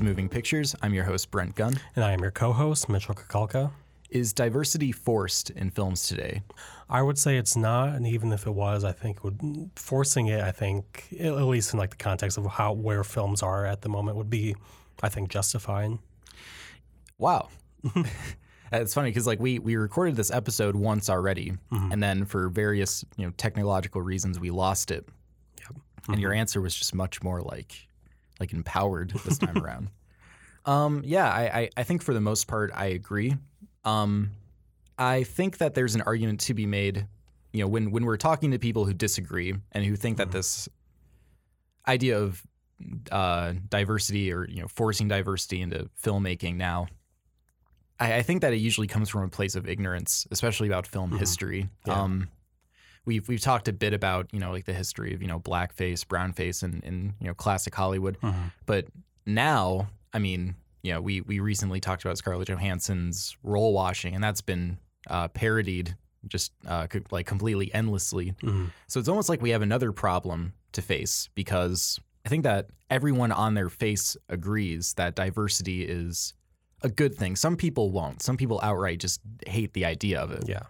is Moving Pictures. I'm your host, Brent Gunn. And I am your co host, Mitchell Kakalka. Is diversity forced in films today? I would say it's not, and even if it was, I think would forcing it. I think at least in like the context of how where films are at the moment would be, I think, justifying. Wow, it's funny because like we we recorded this episode once already, mm-hmm. and then for various you know technological reasons we lost it. Yep. Mm-hmm. And your answer was just much more like like empowered this time around. Um, yeah, I, I I think for the most part I agree. Um, I think that there's an argument to be made, you know, when when we're talking to people who disagree and who think mm-hmm. that this idea of uh, diversity or you know forcing diversity into filmmaking now, I, I, think that it usually comes from a place of ignorance, especially about film mm-hmm. history. Yeah. Um, we've we've talked a bit about you know like the history of you know blackface, brownface, and in you know classic Hollywood, mm-hmm. but now, I mean, you know, we we recently talked about Scarlett Johansson's role washing, and that's been uh, parodied just uh, like completely endlessly. Mm-hmm. So it's almost like we have another problem to face because I think that everyone on their face agrees that diversity is a good thing. Some people won't. Some people outright just hate the idea of it. Yeah.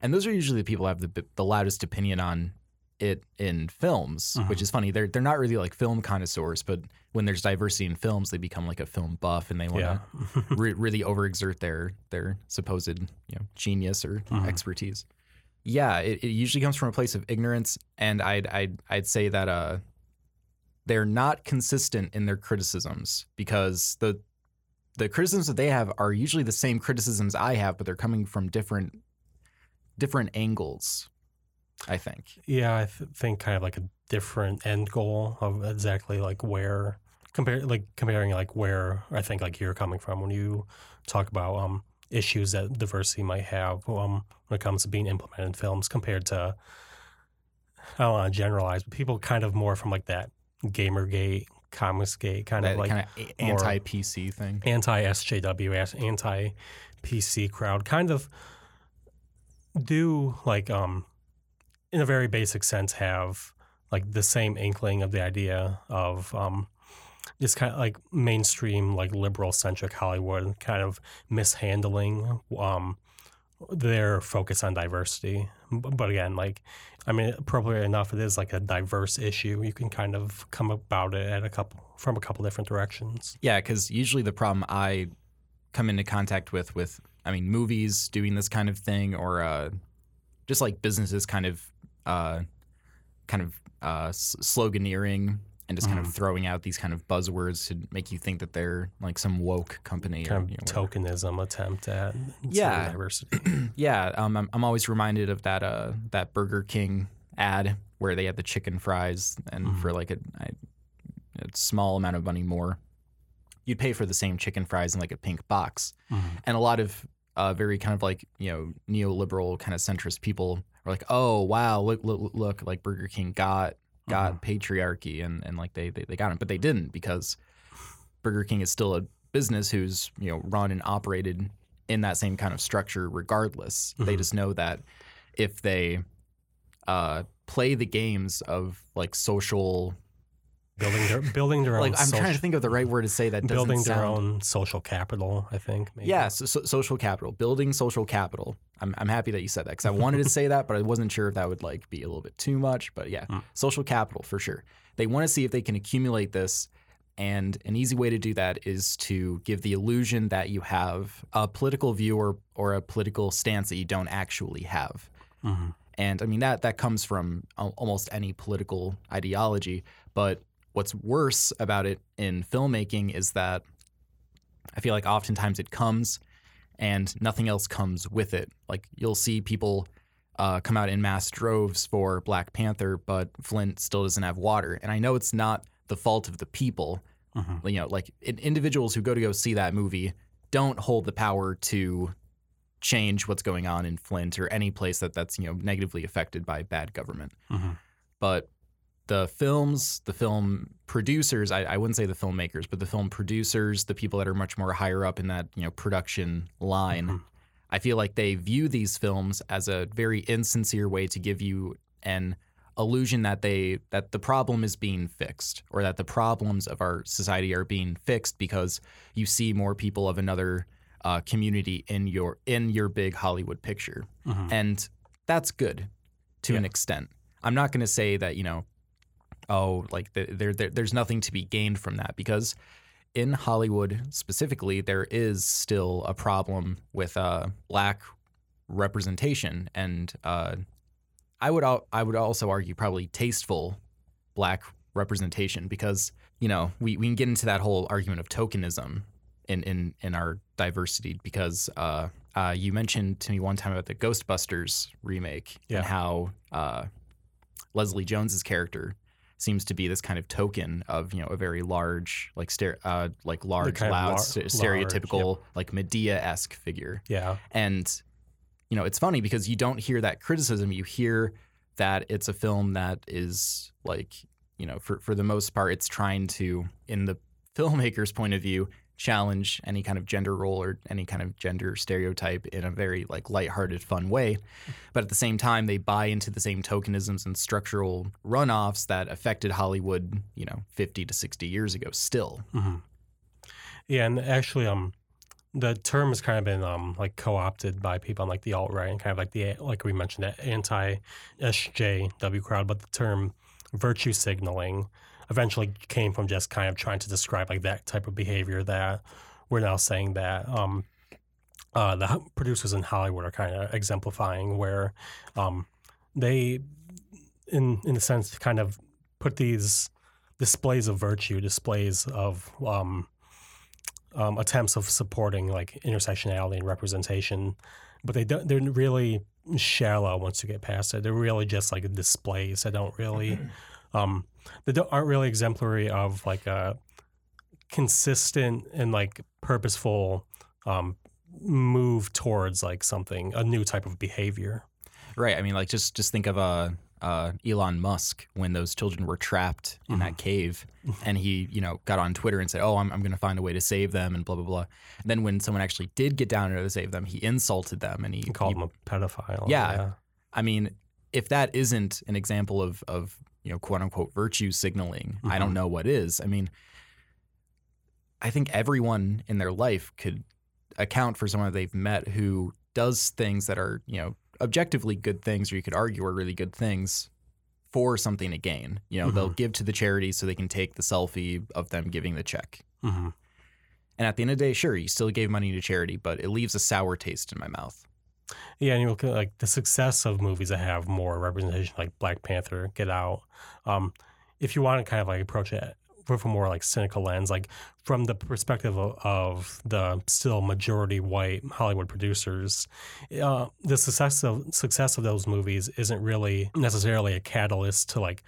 And those are usually the people who have the the loudest opinion on it in films, mm-hmm. which is funny. They're they're not really like film connoisseurs, but when there's diversity in films, they become like a film buff and they want to yeah. re- really overexert their their supposed you know genius or mm-hmm. expertise. Yeah, it, it, usually comes from a place of ignorance, and I'd I'd I'd say that uh they're not consistent in their criticisms because the the criticisms that they have are usually the same criticisms I have, but they're coming from different different angles. I think. Yeah, I th- think kind of like a different end goal of exactly like where compare like comparing like where I think like you're coming from when you talk about um issues that diversity might have um when it comes to being implemented in films compared to I don't want to generalize, but people kind of more from like that Gamergate, Comicsgate kind that of like kind of anti PC thing, anti SJW, anti PC crowd, kind of do like um in a very basic sense, have like the same inkling of the idea of um, this kind of like mainstream, like liberal centric Hollywood kind of mishandling um, their focus on diversity. But again, like, I mean, appropriate enough, it is like a diverse issue. You can kind of come about it at a couple from a couple different directions. Yeah, because usually the problem I come into contact with, with I mean, movies doing this kind of thing, or uh, just like businesses kind of uh, kind of uh, sloganeering and just kind of mm-hmm. throwing out these kind of buzzwords to make you think that they're like some woke company. Kind or, of you know, tokenism attempt at yeah diversity. yeah, um, I'm, I'm always reminded of that uh, that Burger King ad where they had the chicken fries and mm. for like a, a, small amount of money more, you'd pay for the same chicken fries in like a pink box. Mm. And a lot of uh, very kind of like you know neoliberal kind of centrist people are like, oh wow, look look look, like Burger King got got mm-hmm. patriarchy and and like they, they they got it, but they didn't because Burger King is still a business who's you know run and operated in that same kind of structure regardless. Mm-hmm. They just know that if they uh, play the games of like social building their building their like, own. I'm social, trying to think of the right word to say that. Building their sound... own social capital, I think. Maybe. Yeah, so, so, social capital, building social capital. I'm I'm happy that you said that because I wanted to say that, but I wasn't sure if that would like be a little bit too much. But yeah, mm. social capital for sure. They want to see if they can accumulate this. And an easy way to do that is to give the illusion that you have a political view or, or a political stance that you don't actually have. Mm-hmm. And I mean that that comes from almost any political ideology, but what's worse about it in filmmaking is that I feel like oftentimes it comes and nothing else comes with it. Like you'll see people uh, come out in mass droves for Black Panther, but Flint still doesn't have water. And I know it's not the fault of the people. Mm-hmm. You know, like individuals who go to go see that movie don't hold the power to change what's going on in Flint or any place that that's you know negatively affected by bad government. Mm-hmm. But the films, the film producers, I, I, wouldn't say the filmmakers, but the film producers, the people that are much more higher up in that, you know, production line, mm-hmm. I feel like they view these films as a very insincere way to give you an illusion that they that the problem is being fixed or that the problems of our society are being fixed because you see more people of another uh, community in your in your big Hollywood picture, and that's good to an extent. I'm not going to say that you know, oh, like the, there, there there's nothing to be gained from that because in Hollywood specifically, there is still a problem with uh, black representation, and uh, I would al- I would also argue probably tasteful black representation because you know we, we can get into that whole argument of tokenism in in, in our diversity because uh, uh, you mentioned to me one time about the Ghostbusters remake Yeah. and how uh, Leslie Jones's character seems to be this kind of token of you know a very large like stere- uh, like large loud lar- st- large, stereotypical like Madea esque figure Yeah. and you know, it's funny because you don't hear that criticism. You hear that it's a film that is like, you know, for for the most part, it's trying to, in the filmmaker's point of view, challenge any kind of gender role or any kind of gender stereotype in a very like lighthearted, fun way. But at the same time, they buy into the same tokenisms and structural runoffs that affected Hollywood, you know, 50 to 60 years ago still. hmm Yeah, and actually, um, the term has kind of been um like co-opted by people on like the alt right and kind of like the like we mentioned that anti SJW crowd, but the term virtue signaling eventually came from just kind of trying to describe like that type of behavior that we're now saying that um uh the producers in Hollywood are kind of exemplifying where um they in in a sense kind of put these displays of virtue, displays of um, um, attempts of supporting like intersectionality and representation, but they don't, they're really shallow once you get past it. They're really just like displays that don't really um, they aren't really exemplary of like a consistent and like purposeful um, move towards like something a new type of behavior. Right. I mean, like just just think of uh, uh, Elon Musk when those children were trapped in that cave, and he, you know, got on Twitter and said, "Oh, I'm, I'm going to find a way to save them," and blah blah blah. And then when someone actually did get down there to save them, he insulted them and he, You called he- him a pedophile. Yeah. I mean, if that isn't an example of of you know quote unquote virtue signaling, I don't Mhm. know what is. I mean, I think everyone in their life could account for someone they've met who does things that are you know objectively good things, or you could argue are really good things for something to gain. You know, they'll give to the charity so they can take the selfie of them giving the check. hmm And at the end of the day, sure, you still gave money to charity, but it leaves a sour taste in my mouth. Yeah, and you look at like the success of movies that have more representation, like Black Panther, Get Out. Um, if you want to kind of like approach it with a more like cynical lens, like from the perspective of, of the still majority white Hollywood producers, uh, the success of success of those movies isn't really necessarily a catalyst to like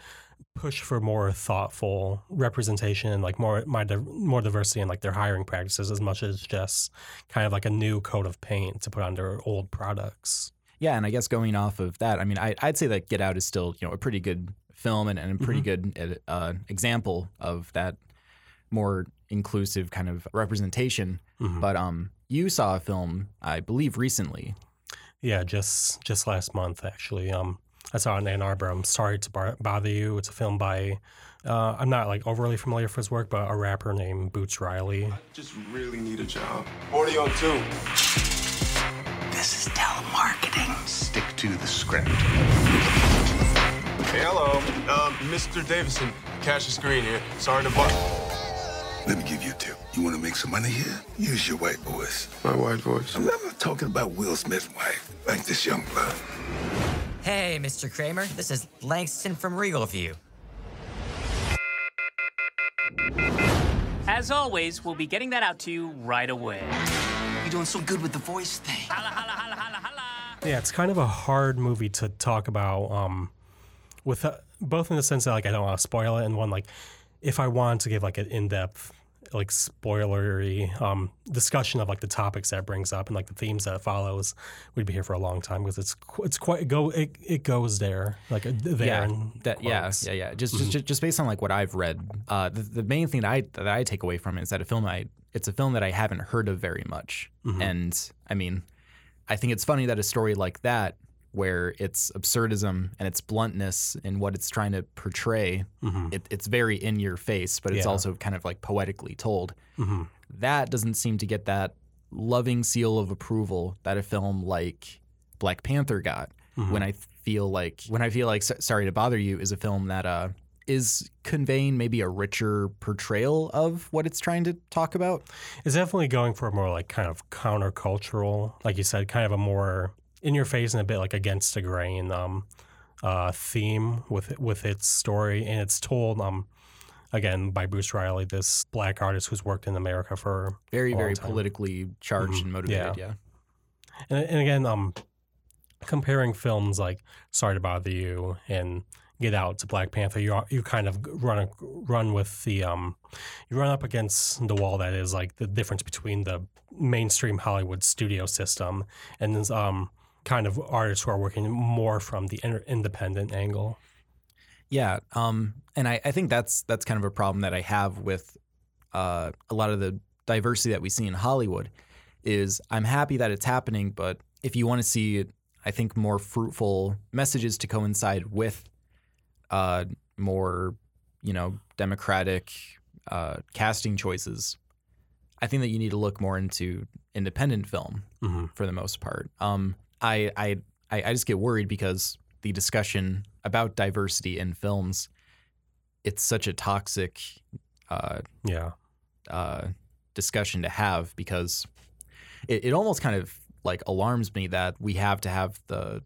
push for more thoughtful representation and like more my more diversity in like their hiring practices as much as just kind of like a new coat of paint to put on their old products. Yeah, and I guess going off of that, I mean, I, I'd say that Get Out is still, you know, a pretty good film and, and a pretty good uh, example of that more inclusive kind of representation. Mhm. But um, you saw a film, I believe, recently. Yeah, just just last month actually. Um, I saw it in Ann Arbor. I'm sorry to bar- bother you. It's a film by. Uh, I'm not like overly familiar with his work, but a rapper named Boots Riley. Just really need a job. 40 on two. This is telemarketing. Stick to the script. Hey, hello. Um, Mr. Davison, Cassius Green here. Sorry to bother. Let me give you a tip. You want to make some money here? Use your white voice. My white voice. I'm never talking about Will Smith's wife, like this young blood. Hey, Mr. Kramer. This is Langston from Regal View. As always, we'll be getting that out to you right away. You're doing so good with the voice thing. Yeah, it's kind of a hard movie to talk about. Um, with uh, both in the sense that like I don't want to spoil it, and one like if I want to give like an in depth like spoilery um, discussion of like the topics that it brings up and like the themes that it follows, we'd be here for a long time because it's it's quite go it, it goes there like uh, there yeah, that yeah, quotes. yeah, yeah. Just, just just based on like what I've read, uh, the, the main thing that I that I take away from it is that a film I it's a film that I haven't heard of very much, and I mean, I think it's funny that a story like that where its absurdism and its bluntness and what it's trying to portray, it, it's very in your face, but it's Yeah. also kind of like poetically told. Mhm. That doesn't seem to get that loving seal of approval that a film like Black Panther got. When I feel like when I feel like Sorry to Bother You is a film that uh, is conveying maybe a richer portrayal of what it's trying to talk about. It's definitely going for a more like kind of countercultural, like you said, kind of a more in your face and a bit like against the grain um, uh, theme with with its story, and it's told um again by Boots Riley, this black artist who's worked in America for Very, a long very time. politically charged Mhm. and motivated. Yeah. And, and again, um, comparing films like Sorry to Bother You and Get Out to Black Panther, you are- you kind of run run with the um, you run up against the wall that is like the difference between the mainstream Hollywood studio system and this, um, kind of artists who are working more from the independent angle. Yeah, um, and I, I think that's that's kind of a problem that I have with uh, a lot of the diversity that we see in Hollywood. Is I'm happy that it's happening, but if you want to see, I think more fruitful messages to coincide with uh, more, you know, democratic uh, casting choices, I think that you need to look more into independent film Mhm. for the most part. Um, I, I I I just get worried because the discussion about diversity in films, it's such a toxic uh, Yeah, uh, discussion to have because it, it almost kind of like alarms me that we have to have the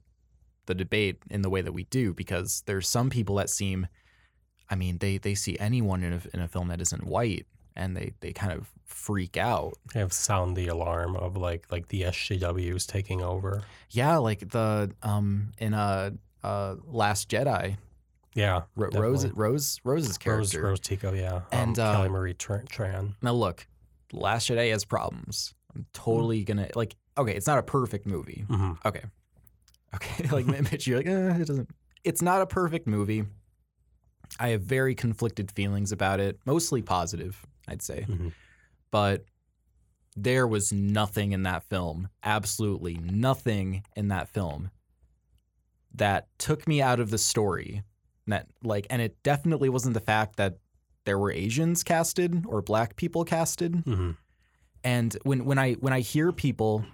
the debate in the way that we do because there's some people that seem I mean they they see anyone in a, in a film that isn't white and they they kind of freak out kind of sound the alarm of like like the SJWs taking over. yeah like the um in a uh, Last Jedi Yeah, Ro- Rose. Rose Rose's character Rose Rose Tico, yeah, And, um, uh, Kelly Marie Tran. Now look, Last Jedi has problems. I'm totally gonna like. Okay, it's not a perfect movie. Mhm. Okay, okay. like Mitch, you're like, eh, it doesn't. It's not a perfect movie. I have very conflicted feelings about it, mostly positive, I'd say. Mhm. But there was nothing in that film, absolutely nothing in that film that took me out of the story. That like, and it definitely wasn't the fact that there were Asians casted or black people casted. Mhm. And when when I when I hear people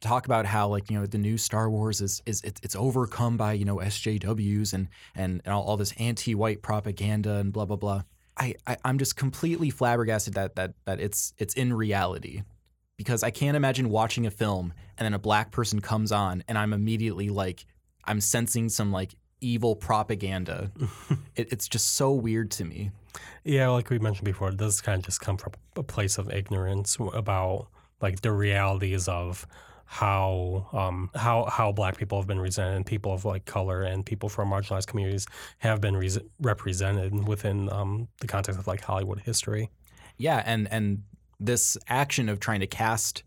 talk about how like you know the new Star Wars is is it's, it's overcome by you know SJWs and and, and all, all this anti-white propaganda and blah blah blah. I, I I'm just completely flabbergasted that that that it's it's in reality because I can't imagine watching a film and then a black person comes on and I'm immediately like I'm sensing some like evil propaganda. it, it's just so weird to me. Yeah, like we mentioned before, it does kind of just come from a place of ignorance about like the realities of how um how how black people have been represented and people of like color and people from marginalized communities have been re- represented within um the context of like Hollywood history. Yeah, and and this action of trying to cast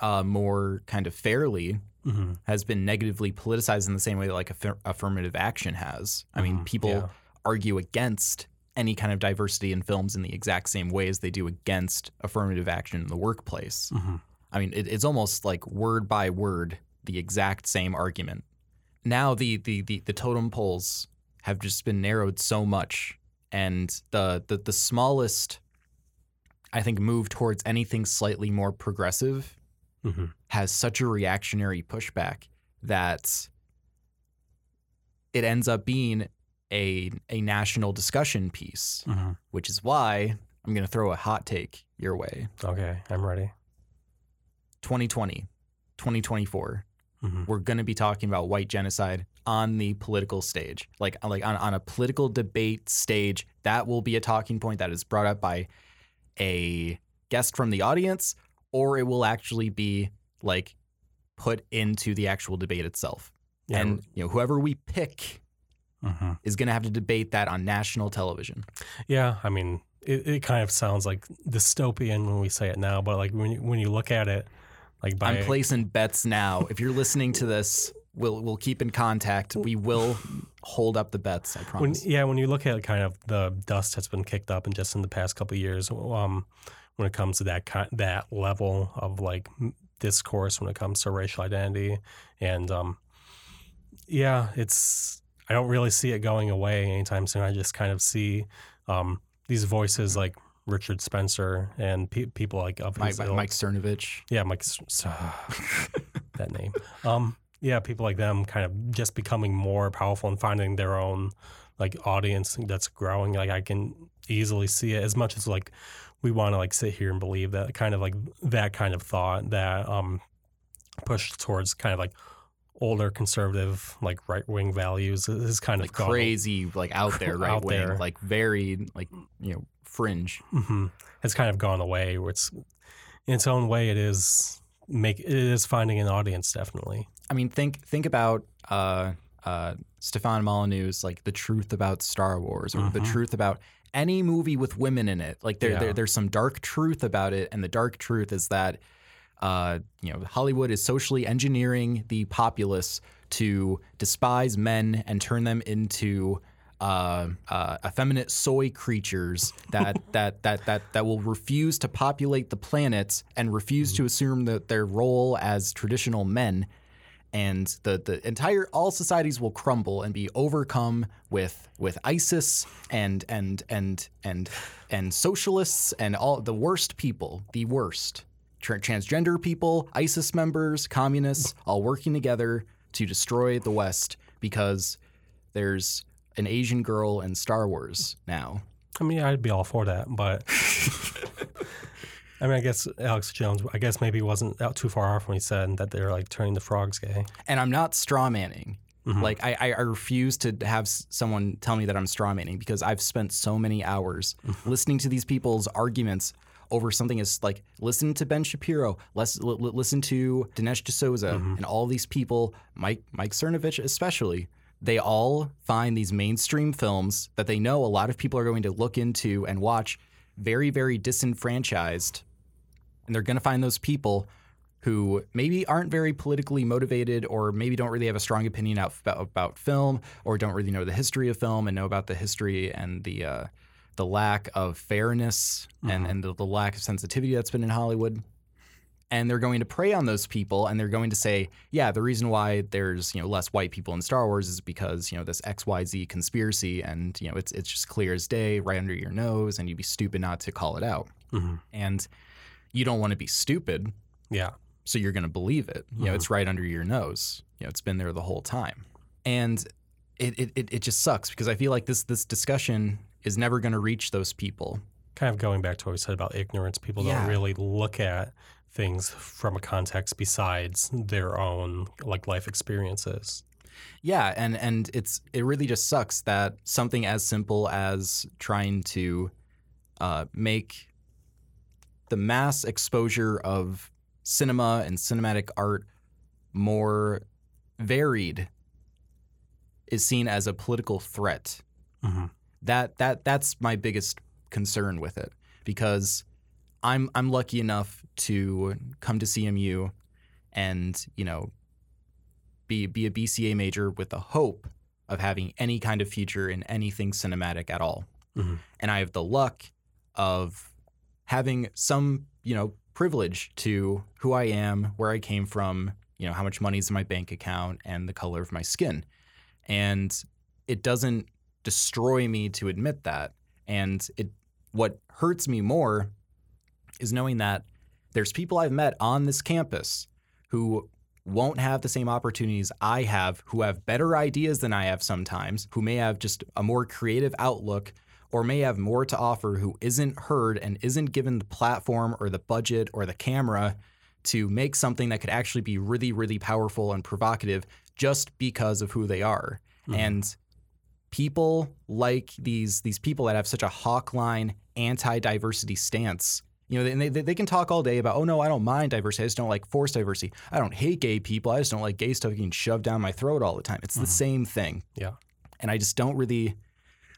uh, more kind of fairly Mhm. has been negatively politicized in the same way that like affir- affirmative action has. I mean, Mhm, people yeah. argue against any kind of diversity in films in the exact same way as they do against affirmative action in the workplace. Mhm. I mean, it, it's almost like word by word the exact same argument. Now the the the, the totem poles have just been narrowed so much, and the the, the smallest, I think, move towards anything slightly more progressive Mhm. has such a reactionary pushback that it ends up being a a national discussion piece, Mhm. which is why I'm going to throw a hot take your way. Okay, I'm ready. 2020, 2024, Mhm. we're going to be talking about white genocide on the political stage, like like on, on a political debate stage. That will be a talking point that is brought up by a guest from the audience, or it will actually be like put into the actual debate itself. Yeah. And you know, whoever we pick Mhm. is going to have to debate that on national television. Yeah, I mean, it, it kind of sounds like dystopian when we say it now, but like when you, when you look at it, like by I'm placing bets now. If you're listening to this, we'll we'll keep in contact. We will hold up the bets. I when promise. yeah, when you look at kind of the dust that's been kicked up and just in the past couple of years, um, when it comes to that that level of like discourse when it comes to racial identity and um, Yeah, it's. I don't really see it going away anytime soon. I just kind of see um, these voices like Richard Spencer and pe- people like of Mike, his Mike. Mike Cernovich. Yeah, Mike. That name. Um, yeah, people like them kind of just becoming more powerful and finding their own like audience that's growing. Like I can easily see it as much as like we want to like sit here and believe that kind of like that kind of thought that um push towards kind of like older conservative like right wing values is kind Like of gone- crazy, like out there, right Out wing, there. like very, like you know, fringe. hmm It's kind of gone away. Where it's in its own way, it is make it is finding an audience definitely. I mean, think think about uh, uh, Stefan Molyneux's like the truth about Star Wars or the truth about any movie with women in it. Like there, Yeah. there there's some dark truth about it, and the dark truth is that uh, you know Hollywood is socially engineering the populace to despise men and turn them into uh, uh, effeminate soy creatures that, that that that that will refuse to populate the planet and refuse to assume that their role as traditional men. And the the entire all societies will crumble and be overcome with with ISIS and and and and and socialists and all the worst people, the worst Tra- transgender people, ISIS members, communists, all working together to destroy the West because there's an Asian girl in Star Wars now. I mean, I'd be all for that, but I mean, I guess Alex Jones, I guess maybe wasn't out too far off when he said that they're like turning the frogs gay. and I'm not straw manning. Mm-hmm. Like I, I, I refuse to have someone tell me that I'm straw manning because I've spent so many hours mm-hmm. listening to these people's arguments over something as like listen to Ben Shapiro, let's l- listen to Dinesh D'Souza, and all these people, Mike Mike Cernovich especially. They all find these mainstream films that they know a lot of people are going to look into and watch very very disenfranchised and they're going to find those people who maybe aren't very politically motivated or maybe don't really have a strong opinion out about, about film or don't really know the history of film and know about the history and the uh, the lack of fairness and, and the, the lack of sensitivity that's been in Hollywood. And they're going to prey on those people and they're going to say, yeah, the reason why there's, you know, less white people in Star Wars is because, you know, this XYZ conspiracy and, you know, it's it's just clear as day right under your nose and you'd be stupid not to call it out. And you don't want to be stupid Yeah. so you're going to believe it. You know, Mhm. it's right under your nose. You know, it's been there the whole time, and it it, it, it just sucks because I feel like this this discussion is never going to reach those people. Kind of going back to what we said about ignorance, people Yeah. don't really look at things from a context besides their own like life experiences. Yeah, and and it's it really just sucks that something as simple as trying to uh, make the mass exposure of cinema and cinematic art more varied is seen as a political threat. Mhm. That that that's my biggest concern with it because I'm I'm lucky enough to come to CMU and you know be be a BCA major with the hope of having any kind of future in anything cinematic at all. Mhm. And I have the luck of having some, you know, privilege to who I am, where I came from, you know, how much money is in my bank account and the color of my skin. And it doesn't destroy me to admit that. And it what hurts me more is knowing that there's people I've met on this campus who won't have the same opportunities I have, who have better ideas than I have sometimes, who may have just a more creative outlook or may have more to offer who isn't heard and isn't given the platform or the budget or the camera to make something that could actually be really, really powerful and provocative just because of who they are. Mm-hmm. And people like these these people that have such a hawkline anti-diversity stance you know, and they, they, they can talk all day about, oh no, I don't mind diversity. I just don't like forced diversity. I don't hate gay people. I just don't like gay stuff getting shoved down my throat all the time. It's the mm-hmm. same thing. Yeah. And I just don't really,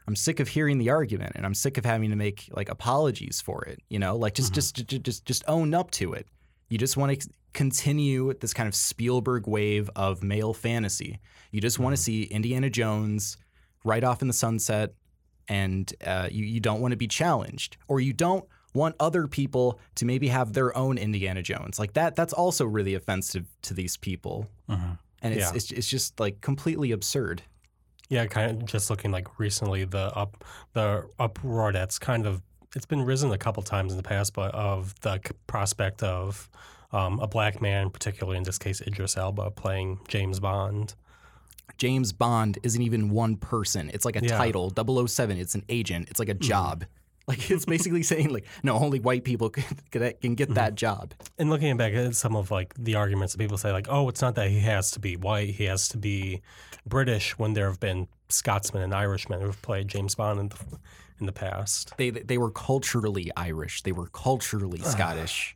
I'm sick of hearing the argument and I'm sick of having to make like apologies for it. You know, like just, mm-hmm. just, just, just, just own up to it. You just want to continue this kind of Spielberg wave of male fantasy. You just want to mm-hmm. see Indiana Jones right off in the sunset and uh, you, you don't want to be challenged or you don't want other people to maybe have their own Indiana Jones. Like that that's also really offensive to these people. and it's Yeah. it's, it's just like completely absurd. Yeah, kind of just looking like recently the up the uproar that's kind of it's been risen a couple times in the past, but of the prospect of um, a black man, particularly in this case Idris Elba, playing James Bond. James Bond isn't even one person. It's like a Yeah. title. 007, it's an agent. It's like a hmm. job. Like it's basically saying like no, only white people can, can get hmm. that job. And looking back at some of like the arguments that people say, like, oh, it's not that he has to be white, he has to be British. When there have been Scotsmen and Irishmen who've played James Bond in the, in the past. They they were culturally Irish. They were culturally Scottish.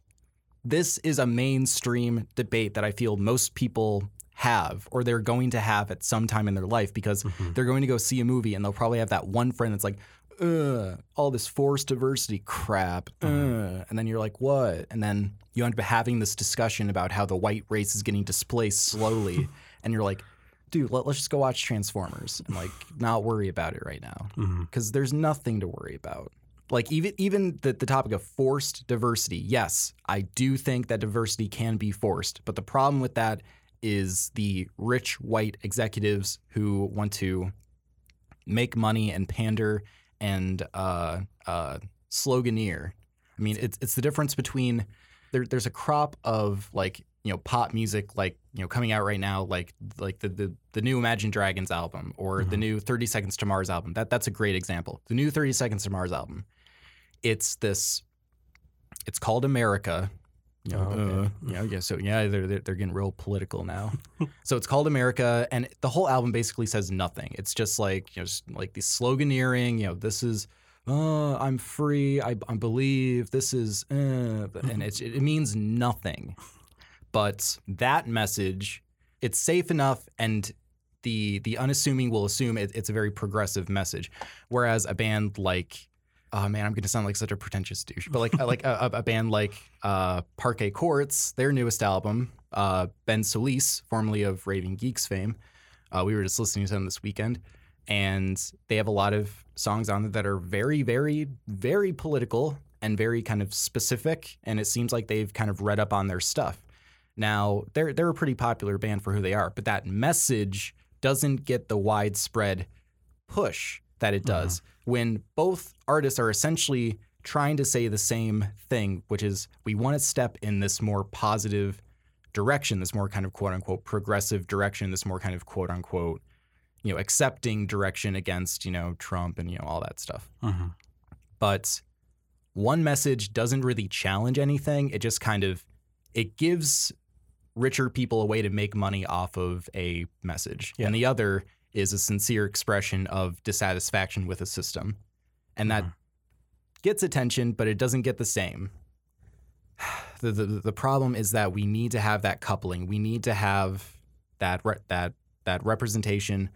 This is a mainstream debate that I feel most people have or they're going to have at some time in their life because mm-hmm. they're going to go see a movie and they'll probably have that one friend that's like, Ugh, all this forced diversity crap. Uh-huh. Ugh. And then you're like, what? And then you end up having this discussion about how the white race is getting displaced slowly. and you're like, dude, let, us just go watch Transformers and like not worry about it right now mm-hmm. because there's nothing to worry about. Like even even the, the topic of forced diversity, yes, I do think that diversity can be forced, but the problem with that is the rich white executives who want to make money and pander and uh, uh, sloganeer. I mean, it's it's the difference between there, there's a crop of like you know pop music like you know coming out right now like like the the, the new Imagine Dragons album or the new 30 Seconds to Mars album. That that's a great example. The new 30 Seconds to Mars album. It's this. It's called America. Oh, okay. uh, know, yeah. So yeah, they're they're, they're getting real political now. so it's called America, and the whole album basically says nothing. It's just like you know, just like the sloganeering. You know, this is. Oh, I'm free. I, I believe this is, uh, and it's, it means nothing. But that message, it's safe enough, and the the unassuming will assume it, it's a very progressive message. Whereas a band like, oh man, I'm going to sound like such a pretentious douche, but like like a, a band like uh, Parquet Courts, their newest album, uh, Ben Solis, formerly of Raving Geeks fame, uh, we were just listening to them this weekend, and they have a lot of songs on there that are very, very, very political and very kind of specific. And it seems like they've kind of read up on their stuff. Now they're they're a pretty popular band for who they are, but that message doesn't get the widespread push that it does when both artists are essentially trying to say the same thing, which is we want to step in this more positive direction, this more kind of quote unquote progressive direction, this more kind of quote unquote, you know, accepting direction against, you know, Trump and, you know, all that stuff. Mhm. But one message doesn't really challenge anything. It just kind of it gives richer people a way to make money off of a message. Yeah. And the other is a sincere expression of dissatisfaction with a system. And that gets attention, but it doesn't get the same. The, the the problem is that we need to have that coupling. We need to have that re- that that representation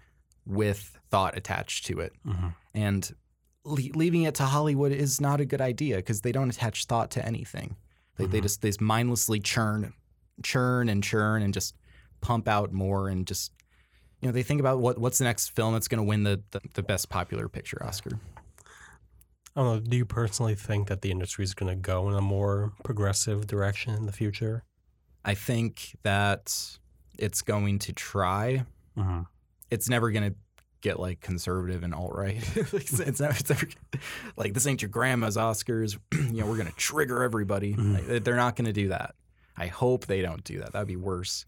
with thought attached to it. Mhm. And le- leaving it to Hollywood is not a good idea because they don't attach thought to anything. They, they just they just mindlessly churn, churn and churn and just pump out more and just you know they think about what what's the next film that's going to win the, the the best popular picture Oscar. I don't know. Do you personally think that the industry is going to go in a more progressive direction in the future? I think that it's going to try. Mm-hmm. It's never going to get like conservative and alt right. it's, it's never, it's never like this ain't your grandma's Oscars. you know, we're going to trigger everybody. Like, they're not going to do that. I hope they don't do that. That'd be worse.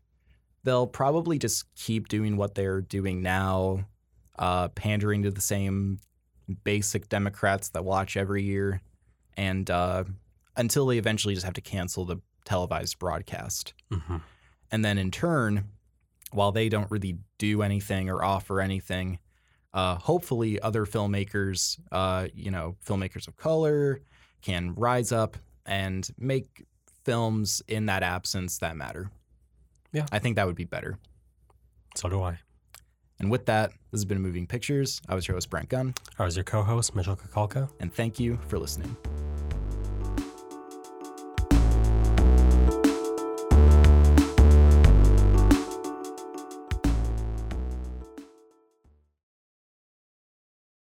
They'll probably just keep doing what they're doing now, uh, pandering to the same basic Democrats that watch every year, and uh, until they eventually just have to cancel the televised broadcast. Mm-hmm. And then in turn, while they don't really do anything or offer anything, uh, hopefully other filmmakers, uh, you know, filmmakers of color can rise up and make films in that absence that matter. Yeah. I think that would be better. So do I. And with that, this has been Moving Pictures. I was your host, Brent Gunn, I was your co-host, Mitchell Kakalka. and thank you for listening.